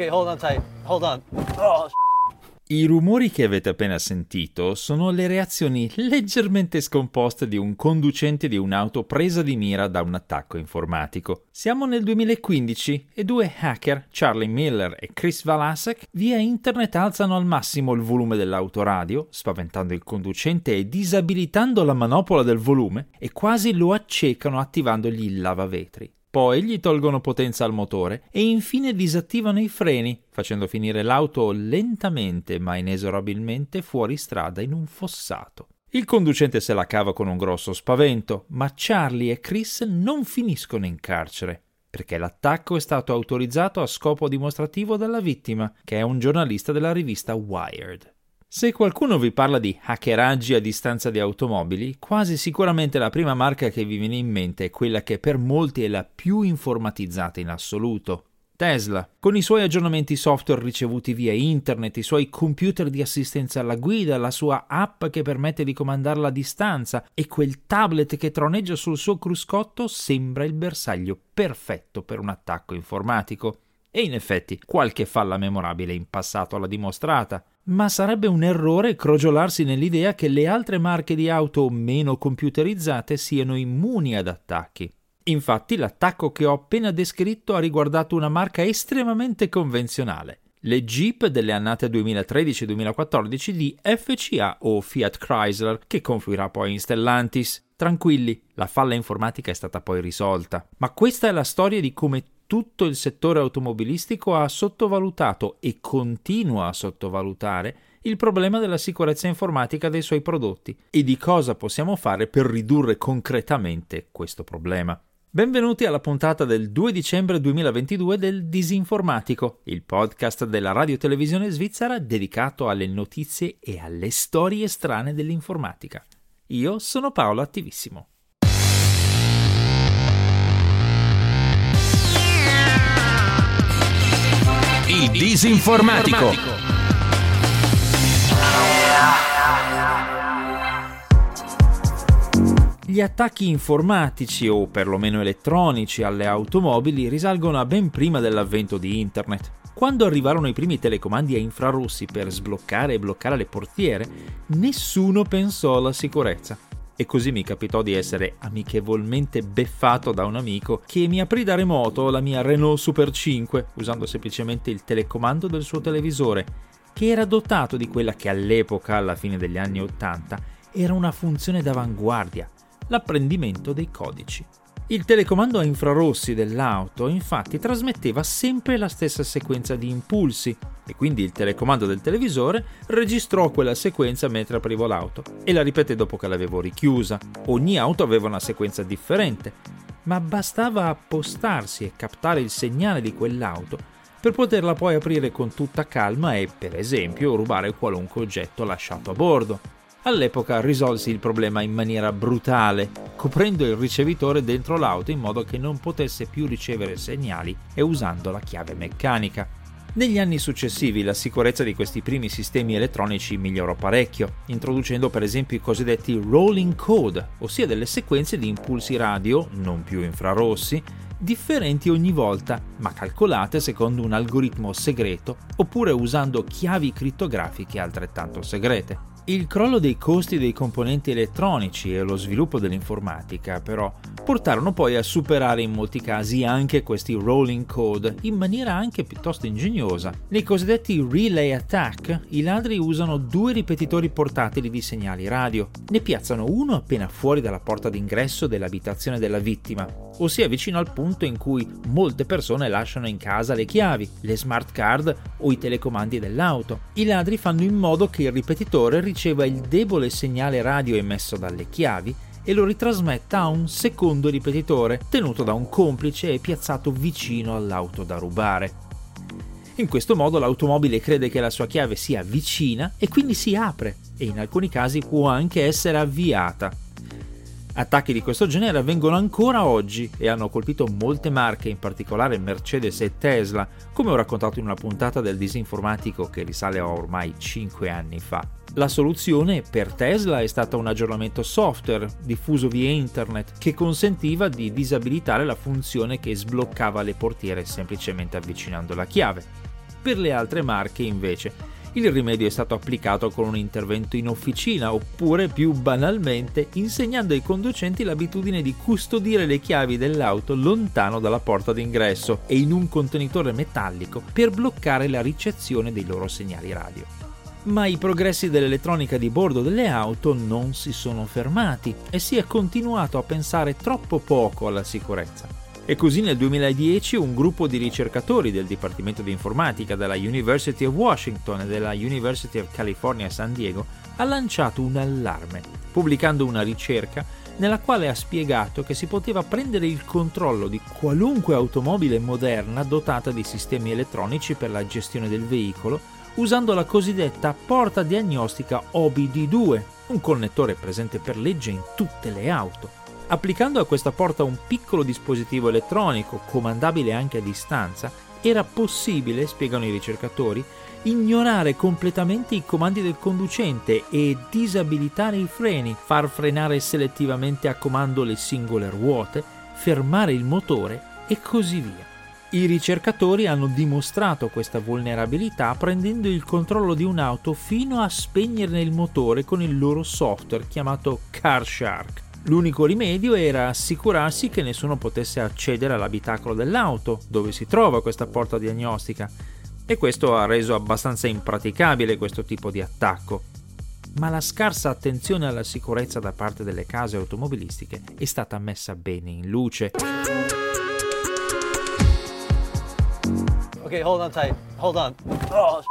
Okay, hold on tight. Hold on. Oh, I rumori che avete appena sentito sono le reazioni leggermente scomposte di un conducente di un'auto presa di mira da un attacco informatico. Siamo nel 2015 e due hacker, Charlie Miller e Chris Valasek, via internet alzano al massimo il volume dell'autoradio, spaventando il conducente e disabilitando la manopola del volume, e quasi lo accecano attivandogli il lavavetri. Poi gli tolgono potenza al motore e infine disattivano i freni, facendo finire l'auto lentamente ma inesorabilmente fuori strada in un fossato. Il conducente se la cava con un grosso spavento, ma Charlie e Chris non finiscono in carcere, perché l'attacco è stato autorizzato a scopo dimostrativo dalla vittima, che è un giornalista della rivista Wired. Se qualcuno vi parla di hackeraggi a distanza di automobili, quasi sicuramente la prima marca che vi viene in mente è quella che per molti è la più informatizzata in assoluto. Tesla, con i suoi aggiornamenti software ricevuti via internet, i suoi computer di assistenza alla guida, la sua app che permette di comandarla a distanza e quel tablet che troneggia sul suo cruscotto sembra il bersaglio perfetto per un attacco informatico. E in effetti qualche falla memorabile in passato l'ha dimostrata ma sarebbe un errore crogiolarsi nell'idea che le altre marche di auto meno computerizzate siano immuni ad attacchi. Infatti l'attacco che ho appena descritto ha riguardato una marca estremamente convenzionale, le Jeep delle annate 2013-2014 di FCA o Fiat Chrysler, che confluirà poi in Stellantis. Tranquilli, la falla informatica è stata poi risolta. Ma questa è la storia di come tutto il settore automobilistico ha sottovalutato e continua a sottovalutare il problema della sicurezza informatica dei suoi prodotti e di cosa possiamo fare per ridurre concretamente questo problema. Benvenuti alla puntata del 2 dicembre 2022 del Disinformatico, il podcast della radio televisione svizzera dedicato alle notizie e alle storie strane dell'informatica. Io sono Paolo Attivissimo. Il disinformatico. Gli attacchi informatici o perlomeno elettronici alle automobili risalgono a ben prima dell'avvento di Internet. Quando arrivarono i primi telecomandi a infrarossi per sbloccare e bloccare le portiere, nessuno pensò alla sicurezza e così mi capitò di essere amichevolmente beffato da un amico che mi aprì da remoto la mia Renault Super 5 usando semplicemente il telecomando del suo televisore, che era dotato di quella che all'epoca, alla fine degli anni 80, era una funzione d'avanguardia, l'apprendimento dei codici. Il telecomando a infrarossi dell'auto infatti trasmetteva sempre la stessa sequenza di impulsi e quindi il telecomando del televisore registrò quella sequenza mentre aprivo l'auto e la ripeté dopo che l'avevo richiusa. Ogni auto aveva una sequenza differente, ma bastava appostarsi e captare il segnale di quell'auto per poterla poi aprire con tutta calma e, per esempio, rubare qualunque oggetto lasciato a bordo. All'epoca risolsi il problema in maniera brutale, coprendo il ricevitore dentro l'auto in modo che non potesse più ricevere segnali e usando la chiave meccanica. Negli anni successivi la sicurezza di questi primi sistemi elettronici migliorò parecchio, introducendo per esempio i cosiddetti rolling code, ossia delle sequenze di impulsi radio, non più infrarossi, differenti ogni volta, ma calcolate secondo un algoritmo segreto oppure usando chiavi crittografiche altrettanto segrete. Il crollo dei costi dei componenti elettronici e lo sviluppo dell'informatica, però, portarono poi a superare in molti casi anche questi rolling code in maniera anche piuttosto ingegnosa. Nei cosiddetti relay attack, i ladri usano due ripetitori portatili di segnali radio. Ne piazzano uno appena fuori dalla porta d'ingresso dell'abitazione della vittima, ossia vicino al punto in cui molte persone lasciano in casa le chiavi, le smart card o i telecomandi dell'auto. I ladri fanno in modo che il ripetitore riceva il debole segnale radio emesso dalle chiavi e lo ritrasmetta a un secondo ripetitore tenuto da un complice e piazzato vicino all'auto da rubare. In questo modo l'automobile crede che la sua chiave sia vicina e quindi si apre e in alcuni casi può anche essere avviata. Attacchi di questo genere avvengono ancora oggi e hanno colpito molte marche, in particolare Mercedes e Tesla, come ho raccontato in una puntata del disinformatico che risale a ormai 5 anni fa. La soluzione per Tesla è stata un aggiornamento software diffuso via internet che consentiva di disabilitare la funzione che sbloccava le portiere semplicemente avvicinando la chiave. Per le altre marche, invece, il rimedio è stato applicato con un intervento in officina oppure più banalmente insegnando ai conducenti l'abitudine di custodire le chiavi dell'auto lontano dalla porta d'ingresso e in un contenitore metallico per bloccare la ricezione dei loro segnali radio. Ma i progressi dell'elettronica di bordo delle auto non si sono fermati e si è continuato a pensare troppo poco alla sicurezza. E così nel 2010 un gruppo di ricercatori del Dipartimento di Informatica della University of Washington e della University of California San Diego ha lanciato un allarme, pubblicando una ricerca nella quale ha spiegato che si poteva prendere il controllo di qualunque automobile moderna dotata di sistemi elettronici per la gestione del veicolo usando la cosiddetta porta diagnostica OBD2, un connettore presente per legge in tutte le auto. Applicando a questa porta un piccolo dispositivo elettronico, comandabile anche a distanza, era possibile, spiegano i ricercatori, ignorare completamente i comandi del conducente e disabilitare i freni, far frenare selettivamente a comando le singole ruote, fermare il motore e così via. I ricercatori hanno dimostrato questa vulnerabilità prendendo il controllo di un'auto fino a spegnerne il motore con il loro software chiamato CarShark. L'unico rimedio era assicurarsi che nessuno potesse accedere all'abitacolo dell'auto dove si trova questa porta diagnostica e questo ha reso abbastanza impraticabile questo tipo di attacco. Ma la scarsa attenzione alla sicurezza da parte delle case automobilistiche è stata messa bene in luce. Okay, hold on tight. Hold on. Oh,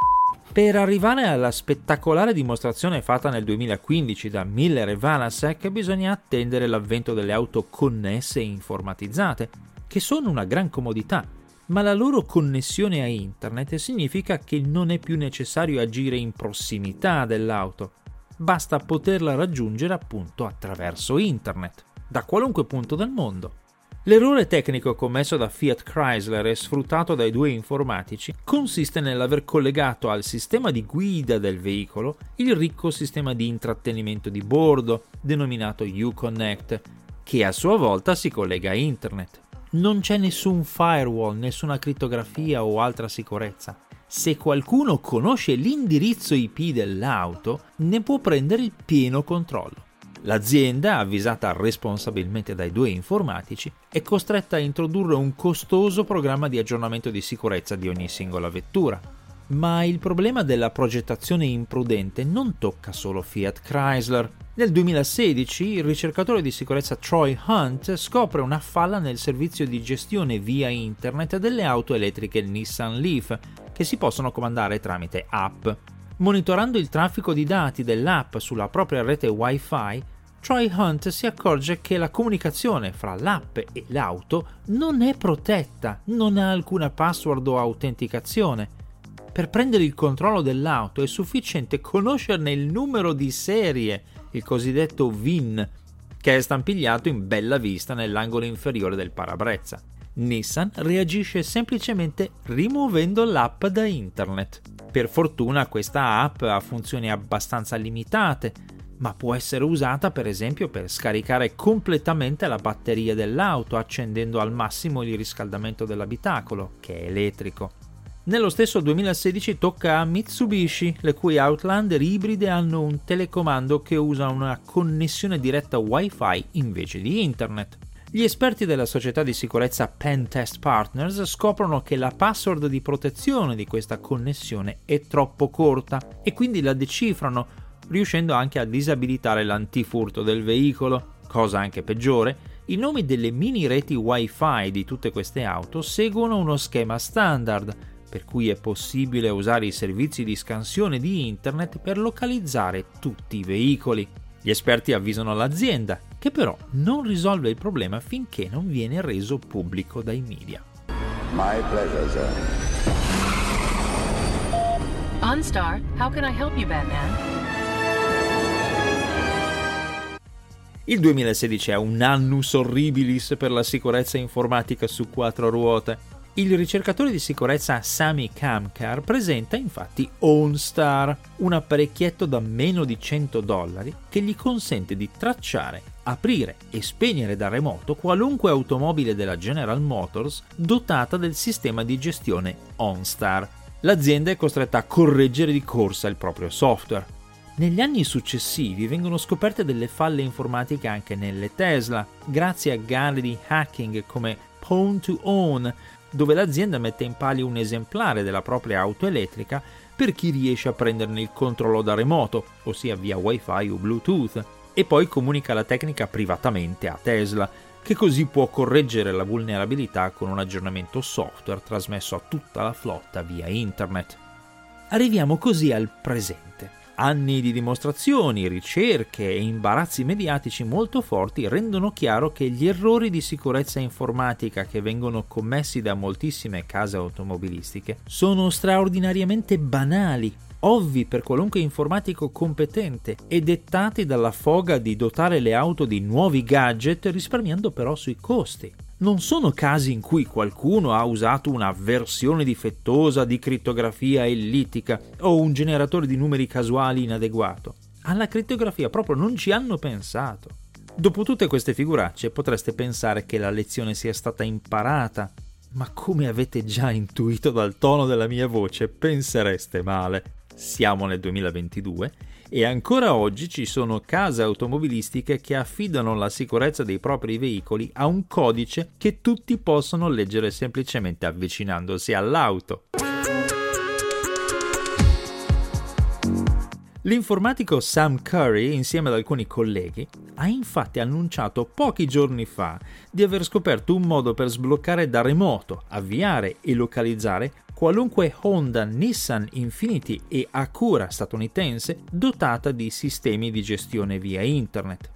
per arrivare alla spettacolare dimostrazione fatta nel 2015 da Miller e Vanasek bisogna attendere l'avvento delle auto connesse e informatizzate, che sono una gran comodità, ma la loro connessione a internet significa che non è più necessario agire in prossimità dell'auto, basta poterla raggiungere appunto attraverso internet, da qualunque punto del mondo. L'errore tecnico commesso da Fiat Chrysler e sfruttato dai due informatici consiste nell'aver collegato al sistema di guida del veicolo il ricco sistema di intrattenimento di bordo, denominato Uconnect, che a sua volta si collega a internet. Non c'è nessun firewall, nessuna crittografia o altra sicurezza. Se qualcuno conosce l'indirizzo IP dell'auto, ne può prendere il pieno controllo. L'azienda, avvisata responsabilmente dai due informatici, è costretta a introdurre un costoso programma di aggiornamento di sicurezza di ogni singola vettura. Ma il problema della progettazione imprudente non tocca solo Fiat Chrysler. Nel 2016 il ricercatore di sicurezza Troy Hunt scopre una falla nel servizio di gestione via internet delle auto elettriche Nissan Leaf, che si possono comandare tramite app. Monitorando il traffico di dati dell'app sulla propria rete Wi-Fi, Troy Hunt si accorge che la comunicazione fra l'app e l'auto non è protetta, non ha alcuna password o autenticazione. Per prendere il controllo dell'auto è sufficiente conoscerne il numero di serie, il cosiddetto VIN, che è stampigliato in bella vista nell'angolo inferiore del parabrezza. Nissan reagisce semplicemente rimuovendo l'app da internet. Per fortuna questa app ha funzioni abbastanza limitate, ma può essere usata per esempio per scaricare completamente la batteria dell'auto accendendo al massimo il riscaldamento dell'abitacolo, che è elettrico. Nello stesso 2016 tocca a Mitsubishi, le cui Outlander ibride hanno un telecomando che usa una connessione diretta Wi-Fi invece di internet. Gli esperti della società di sicurezza Pentest Partners scoprono che la password di protezione di questa connessione è troppo corta e quindi la decifrano, riuscendo anche a disabilitare l'antifurto del veicolo. Cosa anche peggiore, i nomi delle mini reti Wi-Fi di tutte queste auto seguono uno schema standard, per cui è possibile usare i servizi di scansione di internet per localizzare tutti i veicoli. Gli esperti avvisano l'azienda che però non risolve il problema finché non viene reso pubblico dai media. My pleasure, sir. OnStar, how can I help you, Batman? Il 2016 è un annus horribilis per la sicurezza informatica su quattro ruote. Il ricercatore di sicurezza Sami Kamkar presenta infatti OnStar, un apparecchietto da meno di 100 dollari che gli consente di tracciare, aprire e spegnere da remoto qualunque automobile della General Motors dotata del sistema di gestione OnStar. l'azienda è costretta a correggere di corsa il proprio software. Negli anni successivi vengono scoperte delle falle informatiche anche nelle Tesla, grazie a gare di hacking come Pawn to Own, dove l'azienda mette in palio un esemplare della propria auto elettrica per chi riesce a prenderne il controllo da remoto, ossia via wifi o bluetooth, e poi comunica la tecnica privatamente a Tesla, che così può correggere la vulnerabilità con un aggiornamento software trasmesso a tutta la flotta via internet. Arriviamo così al presente. Anni di dimostrazioni, ricerche e imbarazzi mediatici molto forti rendono chiaro che gli errori di sicurezza informatica che vengono commessi da moltissime case automobilistiche sono straordinariamente banali, ovvi per qualunque informatico competente e dettati dalla foga di dotare le auto di nuovi gadget risparmiando però sui costi non sono casi in cui qualcuno ha usato una versione difettosa di crittografia ellittica o un generatore di numeri casuali inadeguato. Alla crittografia proprio non ci hanno pensato. Dopo tutte queste figuracce potreste pensare che la lezione sia stata imparata, ma come avete già intuito dal tono della mia voce, pensereste male. Siamo nel 2022 e ancora oggi ci sono case automobilistiche che affidano la sicurezza dei propri veicoli a un codice che tutti possono leggere semplicemente avvicinandosi all'auto. L'informatico Sam Curry, insieme ad alcuni colleghi, ha infatti annunciato pochi giorni fa di aver scoperto un modo per sbloccare da remoto, avviare e localizzare qualunque Honda, Nissan, Infiniti e Acura statunitense dotata di sistemi di gestione via internet.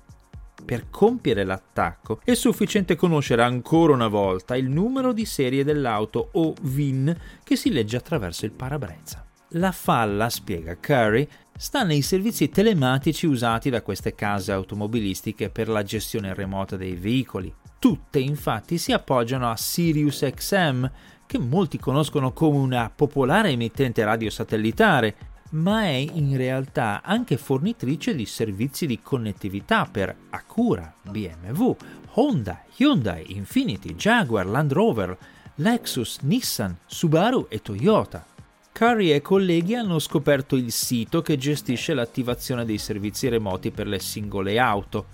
Per compiere l'attacco è sufficiente conoscere ancora una volta il numero di serie dell'auto o VIN che si legge attraverso il parabrezza. La falla, spiega Curry, sta nei servizi telematici usati da queste case automobilistiche per la gestione remota dei veicoli. Tutte infatti si appoggiano a SiriusXM, che molti conoscono come una popolare emittente radio satellitare, ma è in realtà anche fornitrice di servizi di connettività per Acura, BMW, Honda, Hyundai, Infiniti, Jaguar, Land Rover, Lexus, Nissan, Subaru e Toyota. Curry e colleghi hanno scoperto il sito che gestisce l'attivazione dei servizi remoti per le singole auto.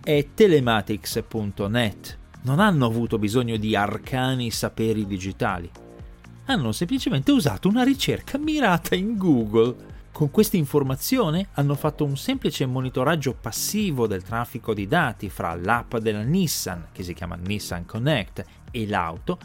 È telematics.net. Non hanno avuto bisogno di arcani saperi digitali. Hanno semplicemente usato una ricerca mirata in Google. Con questa informazione hanno fatto un semplice monitoraggio passivo del traffico di dati fra l'app della Nissan, che si chiama Nissan Connect, e l'auto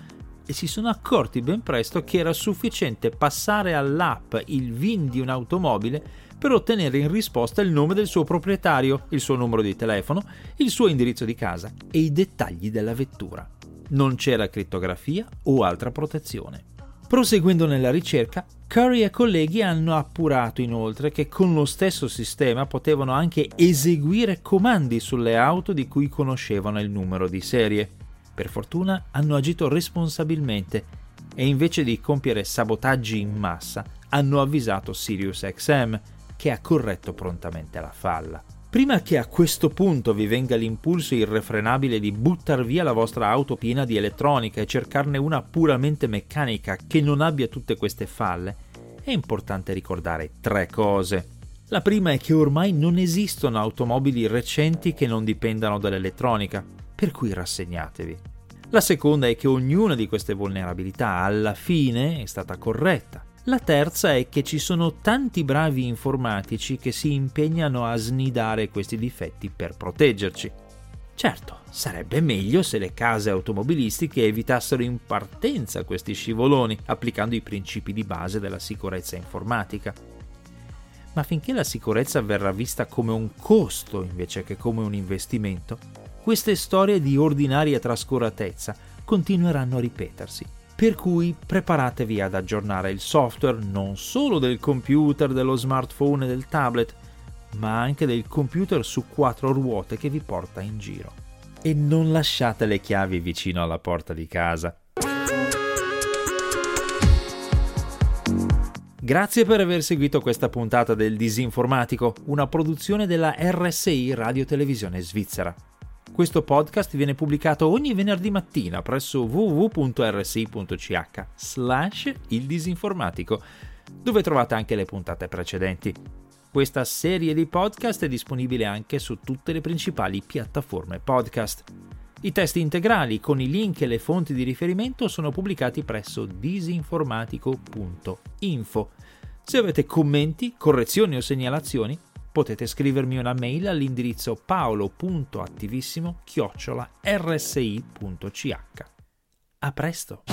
e si sono accorti ben presto che era sufficiente passare all'app il VIN di un'automobile per ottenere in risposta il nome del suo proprietario, il suo numero di telefono, il suo indirizzo di casa e i dettagli della vettura. Non c'era crittografia o altra protezione. Proseguendo nella ricerca, Curry e colleghi hanno appurato inoltre che con lo stesso sistema potevano anche eseguire comandi sulle auto di cui conoscevano il numero di serie. Per fortuna hanno agito responsabilmente e invece di compiere sabotaggi in massa hanno avvisato SiriusXM che ha corretto prontamente la falla. Prima che a questo punto vi venga l'impulso irrefrenabile di buttar via la vostra auto piena di elettronica e cercarne una puramente meccanica che non abbia tutte queste falle, è importante ricordare tre cose. La prima è che ormai non esistono automobili recenti che non dipendano dall'elettronica per cui rassegnatevi. La seconda è che ognuna di queste vulnerabilità alla fine è stata corretta. La terza è che ci sono tanti bravi informatici che si impegnano a snidare questi difetti per proteggerci. Certo, sarebbe meglio se le case automobilistiche evitassero in partenza questi scivoloni, applicando i principi di base della sicurezza informatica. Ma finché la sicurezza verrà vista come un costo invece che come un investimento, queste storie di ordinaria trascuratezza continueranno a ripetersi. Per cui preparatevi ad aggiornare il software non solo del computer, dello smartphone e del tablet, ma anche del computer su quattro ruote che vi porta in giro. E non lasciate le chiavi vicino alla porta di casa. Grazie per aver seguito questa puntata del Disinformatico, una produzione della RSI Radio Televisione Svizzera. Questo podcast viene pubblicato ogni venerdì mattina presso www.rsi.ch slash il disinformatico, dove trovate anche le puntate precedenti. Questa serie di podcast è disponibile anche su tutte le principali piattaforme podcast. I testi integrali con i link e le fonti di riferimento sono pubblicati presso disinformatico.info. Se avete commenti, correzioni o segnalazioni, potete scrivermi una mail all'indirizzo paolo.attivissimo-rsi.ch. A presto!